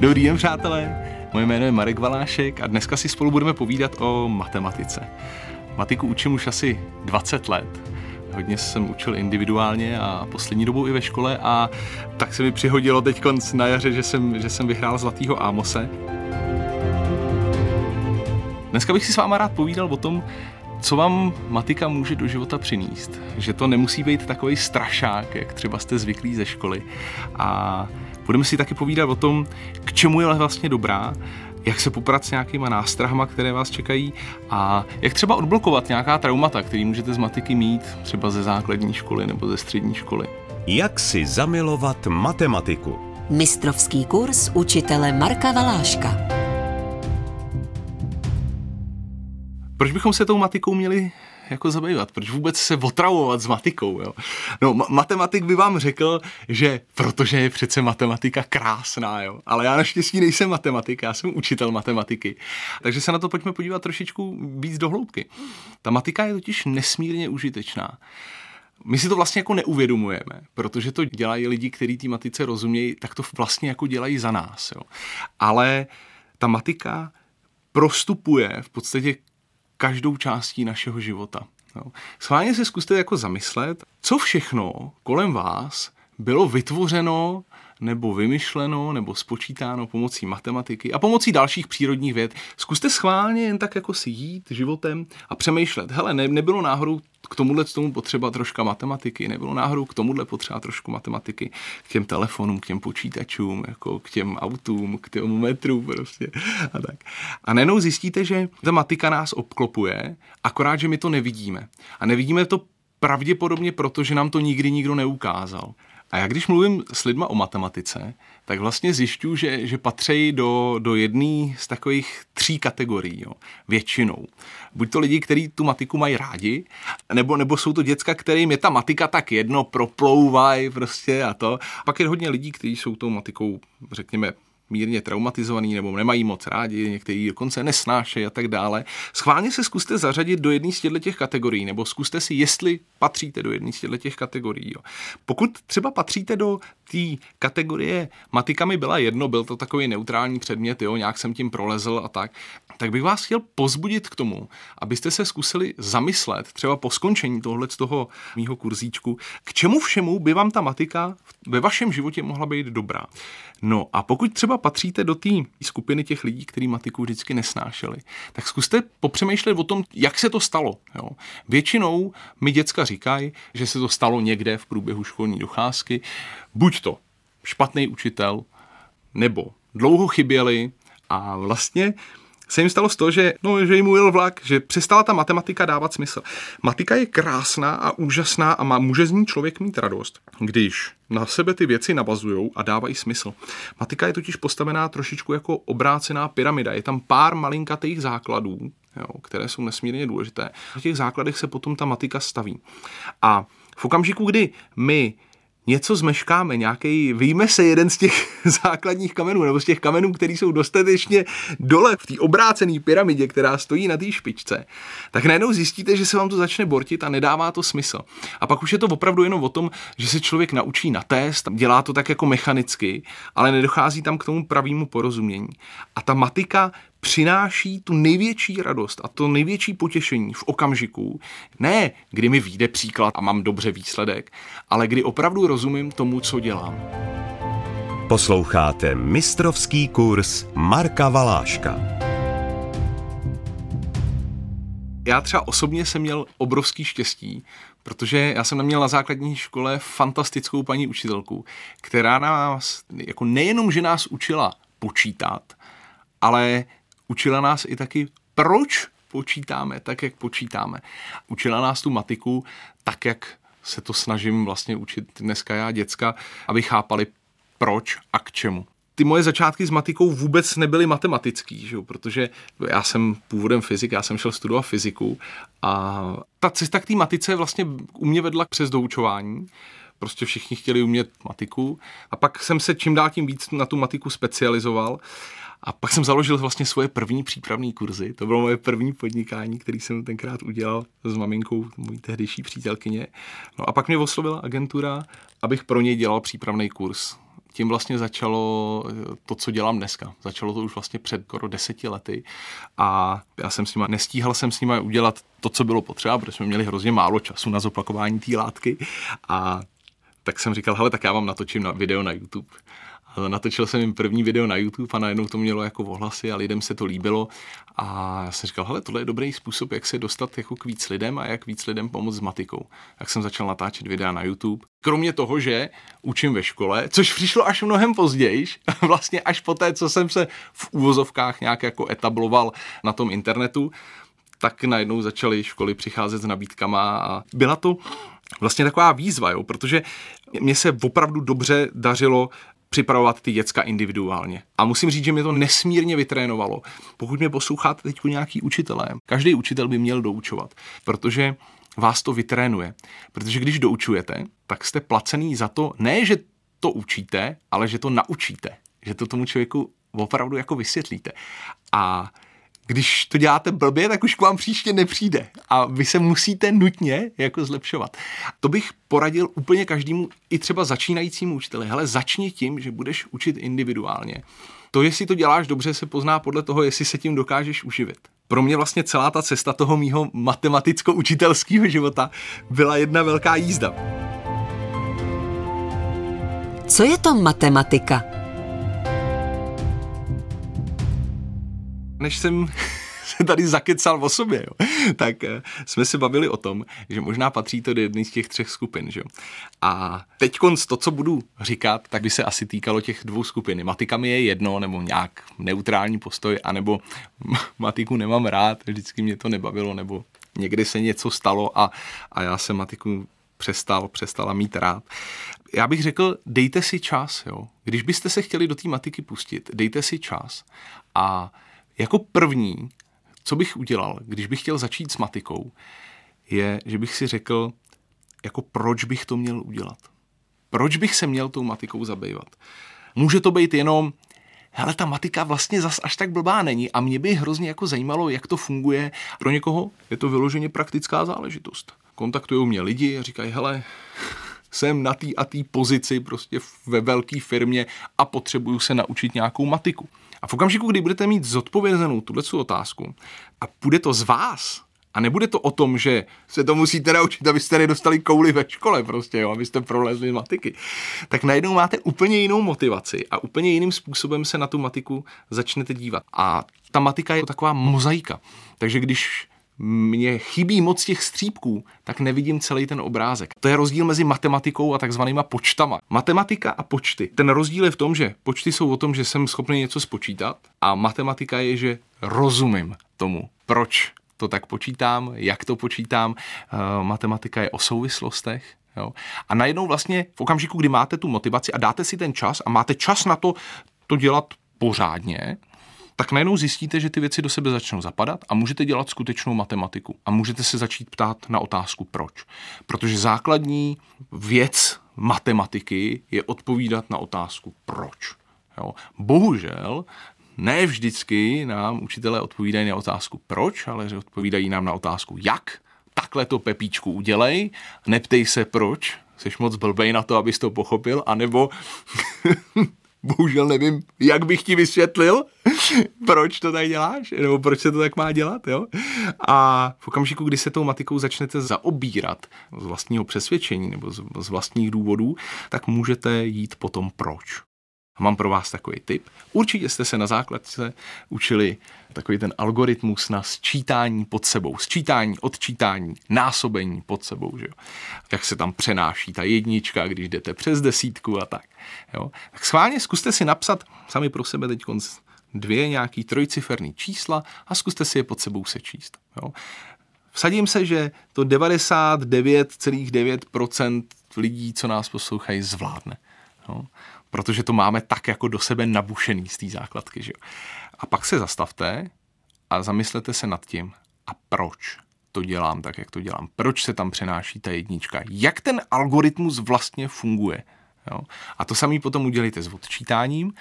Dobrý den, přátelé. Moje jméno je Marek Valášek a dneska si spolu budeme povídat o matematice. Matiku učím už asi 20 let. Hodně jsem učil individuálně a poslední dobou i ve škole a tak se mi přihodilo teď na jaře, že jsem, že jsem vyhrál Zlatýho Ámose. Dneska bych si s váma rád povídal o tom, co vám matika může do života přinést. Že to nemusí být takový strašák, jak třeba jste zvyklí ze školy. A budeme si taky povídat o tom, k čemu je vlastně dobrá, jak se poprat s nějakýma nástrahama, které vás čekají a jak třeba odblokovat nějaká traumata, který můžete z matiky mít třeba ze základní školy nebo ze střední školy. Jak si zamilovat matematiku? Mistrovský kurz učitele Marka Valáška. Proč bychom se tou matikou měli jako zabývat? Proč vůbec se otravovat s matikou? Jo? No, ma- matematik by vám řekl, že protože je přece matematika krásná, jo? ale já naštěstí nejsem matematik, já jsem učitel matematiky. Takže se na to pojďme podívat trošičku víc do hloubky. Ta matika je totiž nesmírně užitečná. My si to vlastně jako neuvědomujeme, protože to dělají lidi, kteří té matice rozumějí, tak to vlastně jako dělají za nás. Jo? Ale ta matika prostupuje v podstatě každou částí našeho života. Jo. Schválně se zkuste jako zamyslet, co všechno kolem vás bylo vytvořeno nebo vymyšleno nebo spočítáno pomocí matematiky a pomocí dalších přírodních věd. Zkuste schválně jen tak jako si jít životem a přemýšlet. Hele, ne, nebylo náhodou k tomuhle tomu potřeba troška matematiky, nebylo náhodou k tomuhle potřeba trošku matematiky, k těm telefonům, k těm počítačům, jako k těm autům, k těm metru prostě a tak. A nenou zjistíte, že ta matika nás obklopuje, akorát, že my to nevidíme. A nevidíme to pravděpodobně proto, že nám to nikdy nikdo neukázal. A já když mluvím s lidma o matematice, tak vlastně zjišťuju, že, že patří do, do jedné z takových tří kategorií, jo, většinou. Buď to lidi, kteří tu matiku mají rádi, nebo, nebo jsou to děcka, kterým je ta matika tak jedno, proplouvají prostě a to. Pak je hodně lidí, kteří jsou tou matikou, řekněme, mírně traumatizovaný nebo nemají moc rádi, někteří dokonce nesnášejí a tak dále. Schválně se zkuste zařadit do jedné z těch kategorií, nebo zkuste si, jestli patříte do jedné z těch kategorií. Jo. Pokud třeba patříte do té kategorie matika mi byla jedno, byl to takový neutrální předmět, jo, nějak jsem tím prolezl a tak, tak bych vás chtěl pozbudit k tomu, abyste se zkusili zamyslet, třeba po skončení tohle z toho mýho kurzíčku, k čemu všemu by vám ta matika ve vašem životě mohla být dobrá. No a pokud třeba patříte do té skupiny těch lidí, kteří matiku vždycky nesnášeli, tak zkuste popřemýšlet o tom, jak se to stalo. Jo. Většinou mi děcka říkají, že se to stalo někde v průběhu školní docházky. Buď to špatný učitel, nebo dlouho chyběli a vlastně se jim stalo z toho, že, no, že jim ujel vlak, že přestala ta matematika dávat smysl. Matika je krásná a úžasná a má, může z ní člověk mít radost, když na sebe ty věci navazují a dávají smysl. Matika je totiž postavená trošičku jako obrácená pyramida. Je tam pár malinkatých základů, jo, které jsou nesmírně důležité. Na těch základech se potom ta matika staví. A v okamžiku, kdy my něco zmeškáme, nějaký, vyjme se jeden z těch základních kamenů, nebo z těch kamenů, které jsou dostatečně dole v té obrácené pyramidě, která stojí na té špičce, tak najednou zjistíte, že se vám to začne bortit a nedává to smysl. A pak už je to opravdu jenom o tom, že se člověk naučí na test, dělá to tak jako mechanicky, ale nedochází tam k tomu pravému porozumění. A ta matika přináší tu největší radost a to největší potěšení v okamžiku, ne kdy mi vyjde příklad a mám dobře výsledek, ale kdy opravdu rozumím tomu, co dělám. Posloucháte mistrovský kurz Marka Valáška. Já třeba osobně jsem měl obrovský štěstí, protože já jsem neměl na základní škole fantastickou paní učitelku, která nás, jako nejenom, že nás učila počítat, ale učila nás i taky, proč počítáme tak, jak počítáme. Učila nás tu matiku tak, jak se to snažím vlastně učit dneska já děcka, aby chápali proč a k čemu ty moje začátky s matikou vůbec nebyly matematický, že? protože já jsem původem fyzik, já jsem šel studovat fyziku a ta cesta k té matice vlastně u mě vedla přes doučování. Prostě všichni chtěli umět matiku a pak jsem se čím dál tím víc na tu matiku specializoval a pak jsem založil vlastně svoje první přípravné kurzy. To bylo moje první podnikání, který jsem tenkrát udělal s maminkou, mojí tehdejší přítelkyně. No a pak mě oslovila agentura, abych pro něj dělal přípravný kurz tím vlastně začalo to, co dělám dneska. Začalo to už vlastně před skoro deseti lety a já jsem s nima, nestíhal jsem s nima udělat to, co bylo potřeba, protože jsme měli hrozně málo času na zopakování té látky a tak jsem říkal, hele, tak já vám natočím na video na YouTube. Natočil jsem jim první video na YouTube a najednou to mělo jako ohlasy a lidem se to líbilo. A já jsem říkal, hele, tohle je dobrý způsob, jak se dostat jako k víc lidem a jak víc lidem pomoct s matikou. Tak jsem začal natáčet videa na YouTube. Kromě toho, že učím ve škole, což přišlo až mnohem později, vlastně až po té, co jsem se v úvozovkách nějak jako etabloval na tom internetu, tak najednou začaly školy přicházet s nabídkama a byla to vlastně taková výzva, jo, protože mě se opravdu dobře dařilo připravovat ty děcka individuálně. A musím říct, že mě to nesmírně vytrénovalo. Pokud mě posloucháte teď nějaký učitelé, každý učitel by měl doučovat, protože vás to vytrénuje. Protože když doučujete, tak jste placený za to, ne, že to učíte, ale že to naučíte. Že to tomu člověku opravdu jako vysvětlíte. A když to děláte blbě, tak už k vám příště nepřijde a vy se musíte nutně jako zlepšovat. To bych poradil úplně každému, i třeba začínajícímu učiteli. Hele, začni tím, že budeš učit individuálně. To, jestli to děláš dobře, se pozná podle toho, jestli se tím dokážeš uživit. Pro mě vlastně celá ta cesta toho mýho matematicko-učitelského života byla jedna velká jízda. Co je to matematika? Než jsem se tady zakecal o sobě, jo, tak eh, jsme se bavili o tom, že možná patří to do jedné z těch třech skupin. Že? A teď to, co budu říkat, tak by se asi týkalo těch dvou skupin. Matika mi je jedno, nebo nějak neutrální postoj, anebo matiku nemám rád, vždycky mě to nebavilo, nebo někdy se něco stalo a, a já jsem matiku přestal, přestala mít rád. Já bych řekl, dejte si čas, jo. Když byste se chtěli do té matiky pustit, dejte si čas a jako první, co bych udělal, když bych chtěl začít s matikou, je, že bych si řekl, jako proč bych to měl udělat. Proč bych se měl tou matikou zabývat. Může to být jenom, hele, ta matika vlastně zas až tak blbá není a mě by hrozně jako zajímalo, jak to funguje. Pro někoho je to vyloženě praktická záležitost. Kontaktují mě lidi a říkají, hele, jsem na té a té pozici prostě ve velké firmě a potřebuju se naučit nějakou matiku. A v okamžiku, kdy budete mít zodpovězenou tuhle otázku a bude to z vás, a nebude to o tom, že se to musíte naučit, abyste nedostali kouli ve škole prostě, jo, abyste prolezli matiky. Tak najednou máte úplně jinou motivaci a úplně jiným způsobem se na tu matiku začnete dívat. A ta matika je taková mozaika. Takže když mně chybí moc těch střípků, tak nevidím celý ten obrázek. To je rozdíl mezi matematikou a takzvanýma počtama. Matematika a počty. Ten rozdíl je v tom, že počty jsou o tom, že jsem schopný něco spočítat a matematika je, že rozumím tomu, proč to tak počítám, jak to počítám. Uh, matematika je o souvislostech, Jo. A najednou vlastně v okamžiku, kdy máte tu motivaci a dáte si ten čas a máte čas na to, to dělat pořádně, tak najednou zjistíte, že ty věci do sebe začnou zapadat a můžete dělat skutečnou matematiku. A můžete se začít ptát na otázku proč. Protože základní věc matematiky je odpovídat na otázku proč. Jo. Bohužel ne vždycky nám učitelé odpovídají na otázku proč, ale že odpovídají nám na otázku jak. Takhle to Pepíčku udělej, neptej se proč, jsi moc blbej na to, abys to pochopil, anebo bohužel nevím, jak bych ti vysvětlil, proč to tak děláš, nebo proč se to tak má dělat, jo. A v okamžiku, kdy se tou matikou začnete zaobírat z vlastního přesvědčení nebo z vlastních důvodů, tak můžete jít potom proč. A mám pro vás takový tip. Určitě jste se na základce učili takový ten algoritmus na sčítání pod sebou. Sčítání, odčítání, násobení pod sebou. Že jo? Jak se tam přenáší ta jednička, když jdete přes desítku a tak. Jo? Tak schválně zkuste si napsat sami pro sebe teď dvě nějaký trojciferný čísla a zkuste si je pod sebou sečíst. Jo? Vsadím se, že to 99,9% lidí, co nás poslouchají, zvládne. Jo? Protože to máme tak jako do sebe nabušený z té základky. Že? A pak se zastavte a zamyslete se nad tím, a proč to dělám tak, jak to dělám. Proč se tam přenáší ta jednička? Jak ten algoritmus vlastně funguje? Jo? A to samý potom udělejte s odčítáním.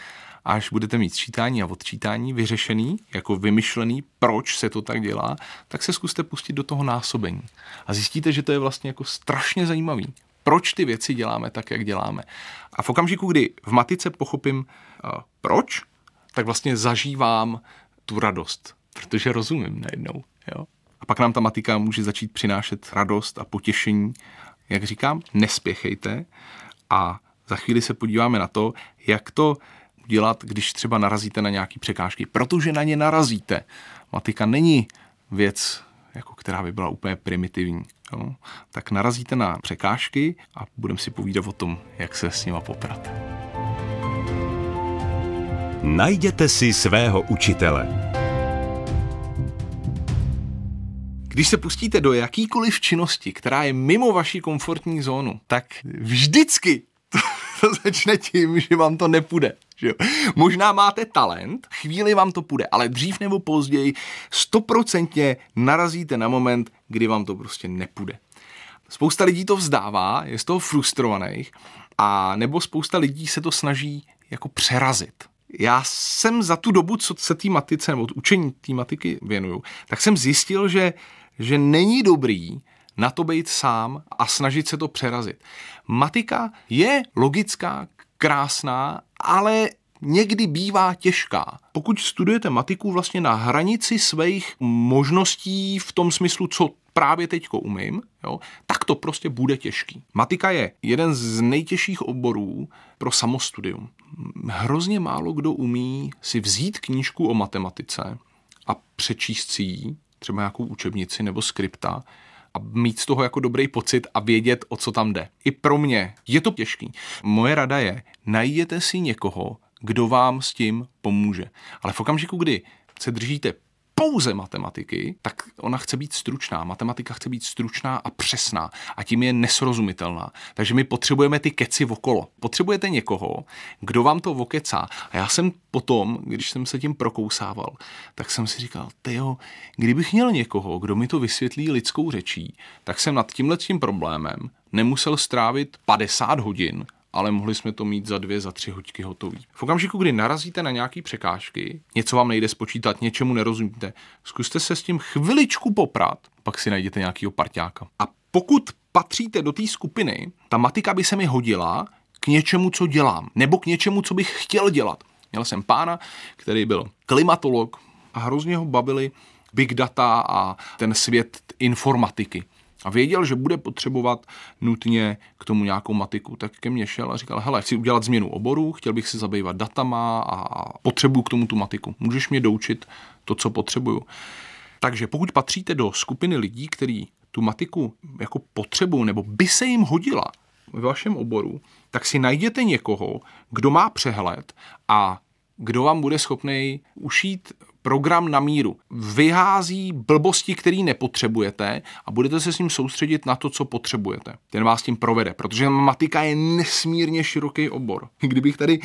Až budete mít sčítání a odčítání vyřešený, jako vymyšlený, proč se to tak dělá, tak se zkuste pustit do toho násobení. A zjistíte, že to je vlastně jako strašně zajímavý proč ty věci děláme tak, jak děláme. A v okamžiku, kdy v matice pochopím uh, proč, tak vlastně zažívám tu radost, protože rozumím najednou. Jo? A pak nám ta matika může začít přinášet radost a potěšení. Jak říkám, nespěchejte a za chvíli se podíváme na to, jak to udělat, když třeba narazíte na nějaké překážky, protože na ně narazíte. Matika není věc, jako která by byla úplně primitivní. Jo? Tak narazíte na překážky a budeme si povídat o tom, jak se s nima poprat. Najděte si svého učitele. Když se pustíte do jakýkoliv činnosti, která je mimo vaši komfortní zónu, tak vždycky to začne tím, že vám to nepůjde. Že jo? Možná máte talent, chvíli vám to půjde, ale dřív nebo později stoprocentně narazíte na moment, kdy vám to prostě nepůjde. Spousta lidí to vzdává, je z toho frustrovaných, a nebo spousta lidí se to snaží jako přerazit. Já jsem za tu dobu, co se té matice nebo učení té matiky věnuju, tak jsem zjistil, že, že není dobrý na to být sám a snažit se to přerazit. Matika je logická, krásná, ale někdy bývá těžká. Pokud studujete matiku vlastně na hranici svých možností v tom smyslu, co právě teďko umím, jo, tak to prostě bude těžký. Matika je jeden z nejtěžších oborů pro samostudium. Hrozně málo kdo umí si vzít knížku o matematice a přečíst si ji, třeba nějakou učebnici nebo skripta, a mít z toho jako dobrý pocit a vědět, o co tam jde. I pro mě je to těžký. Moje rada je, najděte si někoho, kdo vám s tím pomůže. Ale v okamžiku, kdy se držíte pouze matematiky, tak ona chce být stručná. Matematika chce být stručná a přesná a tím je nesrozumitelná. Takže my potřebujeme ty keci okolo. Potřebujete někoho, kdo vám to okecá. A já jsem potom, když jsem se tím prokousával, tak jsem si říkal, jo, kdybych měl někoho, kdo mi to vysvětlí lidskou řečí, tak jsem nad tímhle tím problémem nemusel strávit 50 hodin, ale mohli jsme to mít za dvě, za tři hoďky hotový. V okamžiku, kdy narazíte na nějaké překážky, něco vám nejde spočítat, něčemu nerozumíte, zkuste se s tím chviličku poprat, pak si najděte nějakého parťáka. A pokud patříte do té skupiny, ta matika by se mi hodila k něčemu, co dělám, nebo k něčemu, co bych chtěl dělat. Měl jsem pána, který byl klimatolog a hrozně ho bavili big data a ten svět informatiky a věděl, že bude potřebovat nutně k tomu nějakou matiku, tak ke mně šel a říkal, hele, chci udělat změnu oboru, chtěl bych se zabývat datama a potřebuju k tomu tu matiku. Můžeš mě doučit to, co potřebuju. Takže pokud patříte do skupiny lidí, kteří tu matiku jako potřebují nebo by se jim hodila ve vašem oboru, tak si najděte někoho, kdo má přehled a kdo vám bude schopný ušít program na míru. Vyhází blbosti, které nepotřebujete a budete se s ním soustředit na to, co potřebujete. Ten vás tím provede, protože matika je nesmírně široký obor. Kdybych tady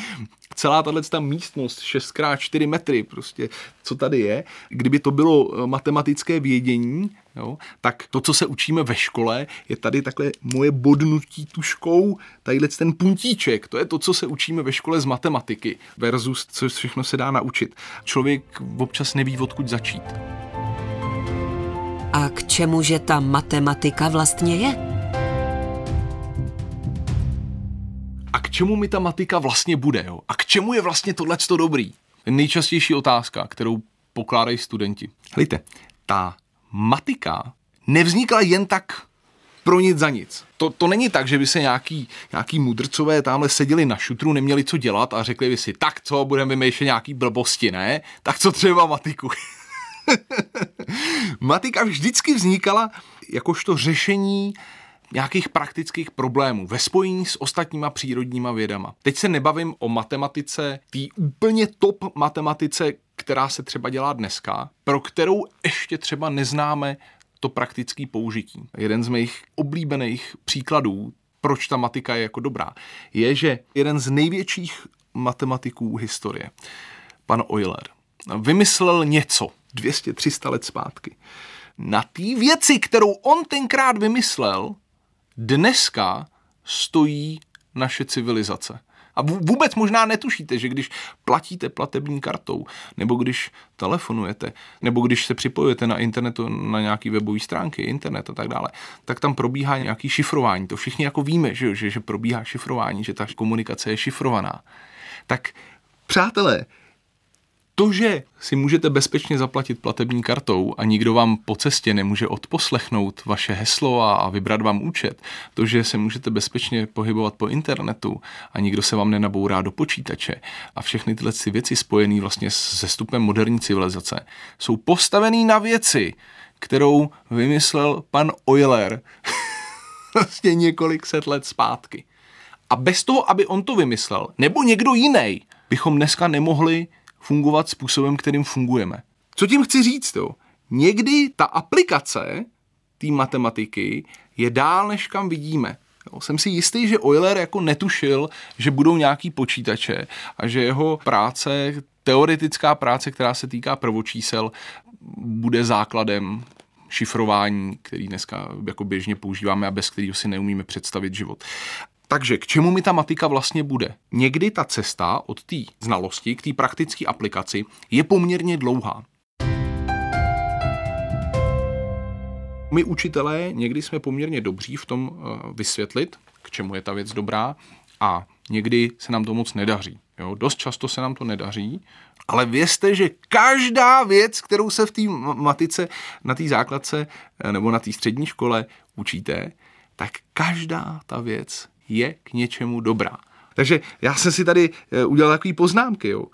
celá tahle ta místnost 6x4 metry, prostě, co tady je, kdyby to bylo matematické vědění, Jo? Tak to, co se učíme ve škole, je tady takhle moje bodnutí tuškou, tadyhle ten puntíček, to je to, co se učíme ve škole z matematiky versus co všechno se dá naučit. Člověk občas neví, odkud začít. A k čemu že ta matematika vlastně je? A k čemu mi ta matika vlastně bude? Jo? A k čemu je vlastně tohle dobrý? Nejčastější otázka, kterou pokládají studenti. Hlejte, ta matika nevznikla jen tak pro nic za nic. To, to není tak, že by se nějaký, nějaký mudrcové tamhle seděli na šutru, neměli co dělat a řekli by si, tak co, budeme vymýšlet nějaký blbosti, ne? Tak co třeba matiku? Matika vždycky vznikala jakožto řešení nějakých praktických problémů ve spojení s ostatníma přírodníma vědama. Teď se nebavím o matematice, tý úplně top matematice, která se třeba dělá dneska, pro kterou ještě třeba neznáme to praktické použití. Jeden z mých oblíbených příkladů, proč ta matika je jako dobrá, je, že jeden z největších matematiků historie, pan Euler, vymyslel něco 200-300 let zpátky. Na té věci, kterou on tenkrát vymyslel, dneska stojí naše civilizace. A vůbec možná netušíte, že když platíte platební kartou, nebo když telefonujete, nebo když se připojujete na internetu, na nějaký webové stránky, internet a tak dále, tak tam probíhá nějaký šifrování. To všichni jako víme, že, že, že probíhá šifrování, že ta komunikace je šifrovaná. Tak přátelé, to, že si můžete bezpečně zaplatit platební kartou a nikdo vám po cestě nemůže odposlechnout vaše heslo a, vybrat vám účet, to, že se můžete bezpečně pohybovat po internetu a nikdo se vám nenabourá do počítače a všechny tyhle ty věci spojené vlastně se stupem moderní civilizace, jsou postavený na věci, kterou vymyslel pan Euler vlastně několik set let zpátky. A bez toho, aby on to vymyslel, nebo někdo jiný, bychom dneska nemohli fungovat způsobem, kterým fungujeme. Co tím chci říct? Jo? Někdy ta aplikace té matematiky je dál, než kam vidíme. Jo, jsem si jistý, že Euler jako netušil, že budou nějaký počítače a že jeho práce, teoretická práce, která se týká prvočísel, bude základem šifrování, který dneska jako běžně používáme a bez kterého si neumíme představit život. Takže k čemu mi ta matika vlastně bude? Někdy ta cesta od té znalosti k té praktické aplikaci je poměrně dlouhá. My učitelé někdy jsme poměrně dobří v tom eh, vysvětlit, k čemu je ta věc dobrá a někdy se nám to moc nedaří. Jo, dost často se nám to nedaří, ale vězte, že každá věc, kterou se v té matice, na té základce eh, nebo na té střední škole učíte, tak každá ta věc je k něčemu dobrá. Takže já jsem si tady eh, udělal takové poznámky, jo.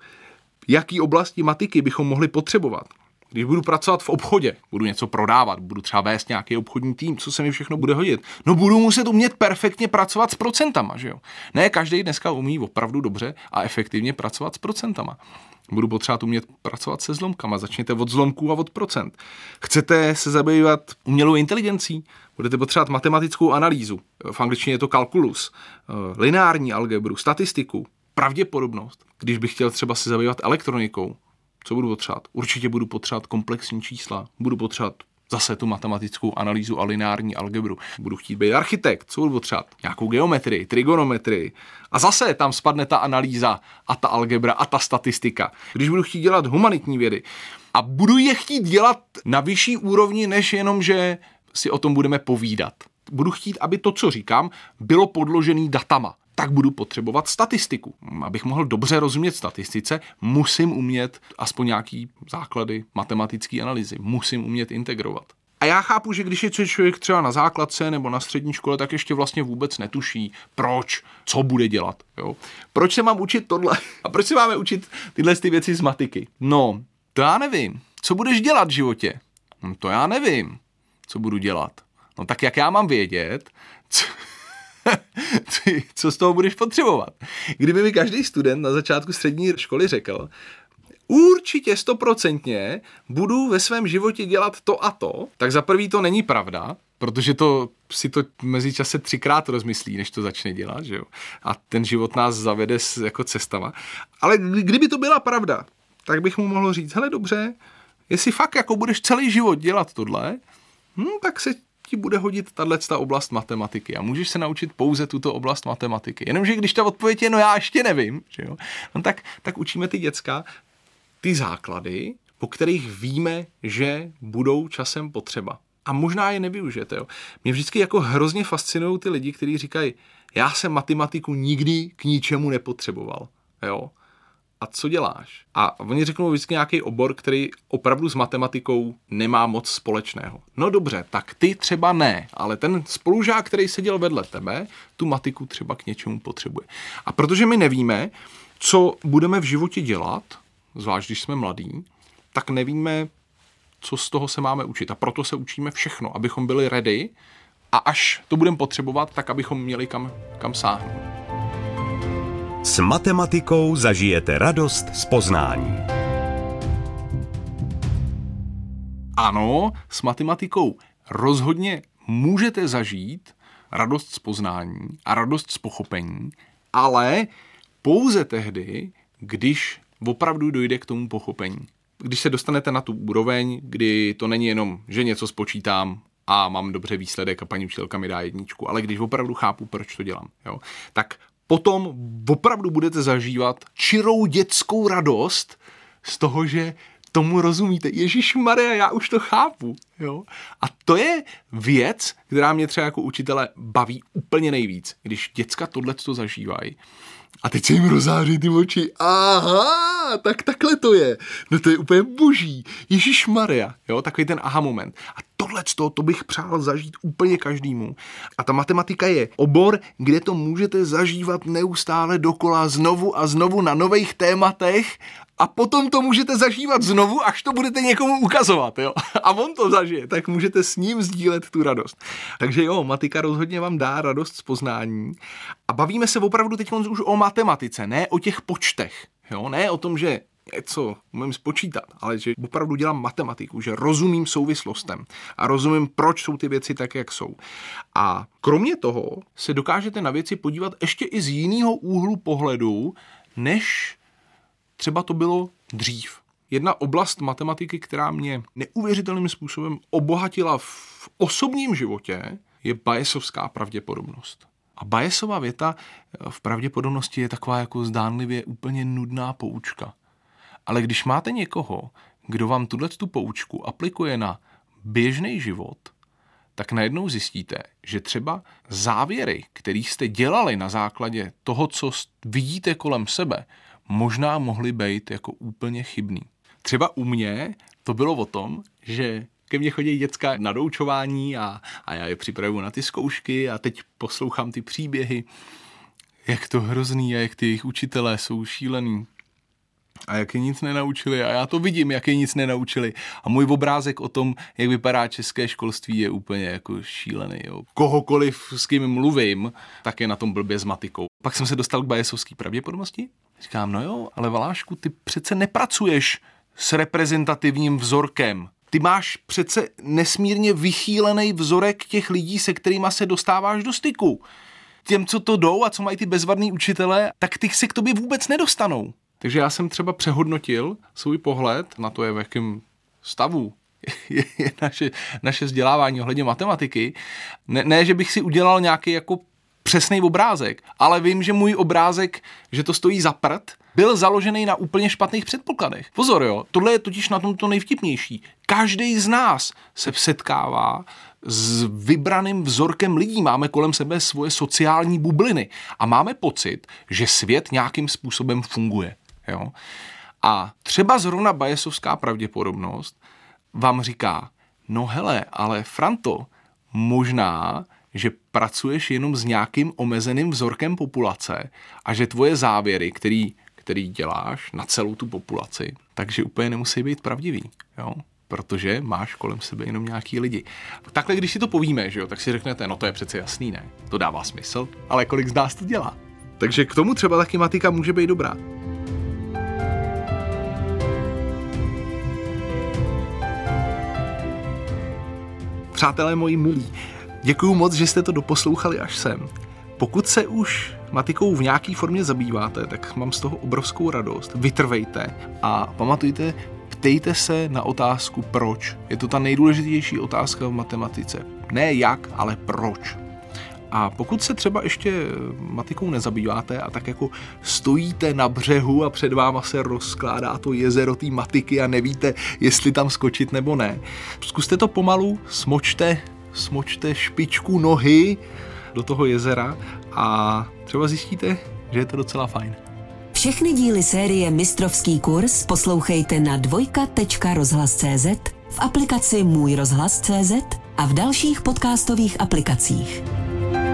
Jaký oblasti matiky bychom mohli potřebovat? Když budu pracovat v obchodě, budu něco prodávat, budu třeba vést nějaký obchodní tým, co se mi všechno bude hodit? No budu muset umět perfektně pracovat s procentama, že jo? Ne každý dneska umí opravdu dobře a efektivně pracovat s procentama. Budu potřebovat umět pracovat se zlomkama. Začněte od zlomků a od procent. Chcete se zabývat umělou inteligencí? Budete potřebovat matematickou analýzu. V angličtině je to kalkulus, eh, lineární algebru, statistiku, pravděpodobnost. Když bych chtěl třeba se zabývat elektronikou, co budu potřebovat? Určitě budu potřebovat komplexní čísla, budu potřebovat zase tu matematickou analýzu a lineární algebru. Budu chtít být architekt, co budu potřebovat? Nějakou geometrii, trigonometrii. A zase tam spadne ta analýza a ta algebra a ta statistika. Když budu chtít dělat humanitní vědy a budu je chtít dělat na vyšší úrovni, než jenom, že si o tom budeme povídat. Budu chtít, aby to, co říkám, bylo podložený datama tak budu potřebovat statistiku. Abych mohl dobře rozumět statistice, musím umět aspoň nějaký základy matematické analýzy. Musím umět integrovat. A já chápu, že když je člověk třeba na základce nebo na střední škole, tak ještě vlastně vůbec netuší, proč, co bude dělat. Jo? Proč se mám učit tohle? A proč se máme učit tyhle ty věci z matiky? No, to já nevím. Co budeš dělat v životě? No, to já nevím, co budu dělat. No tak jak já mám vědět, co, co z toho budeš potřebovat. Kdyby mi každý student na začátku střední školy řekl, určitě stoprocentně budu ve svém životě dělat to a to, tak za prvý to není pravda, protože to si to mezi čase třikrát rozmyslí, než to začne dělat, že jo? A ten život nás zavede s, jako cestama. Ale kdyby to byla pravda, tak bych mu mohl říct, hele dobře, jestli fakt jako budeš celý život dělat tohle, hm, tak se ti bude hodit tato oblast matematiky a můžeš se naučit pouze tuto oblast matematiky. Jenomže když ta odpověď je, no já ještě nevím, že jo? No tak, tak učíme ty děcka ty základy, po kterých víme, že budou časem potřeba. A možná je nevyužijete. Jo. Mě vždycky jako hrozně fascinují ty lidi, kteří říkají, já jsem matematiku nikdy k ničemu nepotřeboval. Jo a co děláš? A oni řeknou vždycky nějaký obor, který opravdu s matematikou nemá moc společného. No dobře, tak ty třeba ne, ale ten spolužák, který seděl vedle tebe, tu matiku třeba k něčemu potřebuje. A protože my nevíme, co budeme v životě dělat, zvlášť když jsme mladí, tak nevíme, co z toho se máme učit. A proto se učíme všechno, abychom byli ready a až to budeme potřebovat, tak abychom měli kam, kam sáhnout. S matematikou zažijete radost z poznání. Ano, s matematikou rozhodně můžete zažít radost z poznání a radost z pochopení, ale pouze tehdy, když opravdu dojde k tomu pochopení. Když se dostanete na tu úroveň, kdy to není jenom, že něco spočítám a mám dobře výsledek a paní učitelka mi dá jedničku, ale když opravdu chápu, proč to dělám, jo, tak potom opravdu budete zažívat čirou dětskou radost z toho, že tomu rozumíte. Ježíš Maria, já už to chápu. Jo? A to je věc, která mě třeba jako učitele baví úplně nejvíc, když děcka tohle to zažívají. A teď se jim rozáří ty oči. Aha, tak takhle to je. No to je úplně boží. Ježíš Maria, jo, takový ten aha moment. A tohle to, to bych přál zažít úplně každému. A ta matematika je obor, kde to můžete zažívat neustále dokola znovu a znovu na nových tématech a potom to můžete zažívat znovu, až to budete někomu ukazovat, jo. A on to zažije, tak můžete s ním sdílet tu radost. Takže jo, matika rozhodně vám dá radost z poznání. A bavíme se opravdu teď už o matematice, ne o těch počtech. Jo, ne o tom, že něco umím spočítat, ale že opravdu dělám matematiku, že rozumím souvislostem a rozumím, proč jsou ty věci tak, jak jsou. A kromě toho se dokážete na věci podívat ještě i z jiného úhlu pohledu, než třeba to bylo dřív. Jedna oblast matematiky, která mě neuvěřitelným způsobem obohatila v osobním životě, je Bayesovská pravděpodobnost. A Bayesova věta v pravděpodobnosti je taková jako zdánlivě úplně nudná poučka. Ale když máte někoho, kdo vám tuhle tu poučku aplikuje na běžný život, tak najednou zjistíte, že třeba závěry, které jste dělali na základě toho, co vidíte kolem sebe, možná mohly být jako úplně chybný. Třeba u mě to bylo o tom, že ke mně chodí děcka na doučování a, a já je připravuju na ty zkoušky a teď poslouchám ty příběhy, jak to hrozný a jak ty jejich učitelé jsou šílený a jak je nic nenaučili a já to vidím, jak je nic nenaučili a můj obrázek o tom, jak vypadá české školství je úplně jako šílený. Jo. Kohokoliv s kým mluvím, tak je na tom blbě s matikou. Pak jsem se dostal k bajesovské pravděpodobnosti. Říkám, no jo, ale Valášku, ty přece nepracuješ s reprezentativním vzorkem. Ty máš přece nesmírně vychýlený vzorek těch lidí, se kterými se dostáváš do styku. Těm, co to jdou a co mají ty bezvadný učitele, tak ty se k tobě vůbec nedostanou. Takže já jsem třeba přehodnotil svůj pohled na to, je v jakém stavu je, naše, naše vzdělávání ohledně matematiky. Ne, ne, že bych si udělal nějaký jako přesný obrázek, ale vím, že můj obrázek, že to stojí za prd, byl založený na úplně špatných předpokladech. Pozor, jo, tohle je totiž na tom to nejvtipnější. Každý z nás se setkává s vybraným vzorkem lidí. Máme kolem sebe svoje sociální bubliny a máme pocit, že svět nějakým způsobem funguje. Jo? A třeba zrovna bajesovská pravděpodobnost vám říká, no hele, ale Franto, možná, že pracuješ jenom s nějakým omezeným vzorkem populace a že tvoje závěry, který, který děláš na celou tu populaci, takže úplně nemusí být pravdivý. Jo? protože máš kolem sebe jenom nějaký lidi. Takhle, když si to povíme, že jo, tak si řeknete, no to je přece jasný, ne? To dává smysl, ale kolik z nás to dělá? Takže k tomu třeba taky matika může být dobrá. Přátelé moji milí, děkuji moc, že jste to doposlouchali až sem. Pokud se už matikou v nějaké formě zabýváte, tak mám z toho obrovskou radost. Vytrvejte a pamatujte, ptejte se na otázku proč. Je to ta nejdůležitější otázka v matematice. Ne jak, ale proč. A pokud se třeba ještě matikou nezabýváte a tak jako stojíte na břehu a před váma se rozkládá to jezero té matiky a nevíte, jestli tam skočit nebo ne, zkuste to pomalu, smočte, smočte špičku nohy do toho jezera a třeba zjistíte, že je to docela fajn. Všechny díly série Mistrovský kurz poslouchejte na dvojka.rozhlas.cz, v aplikaci Můj rozhlas.cz a v dalších podcastových aplikacích.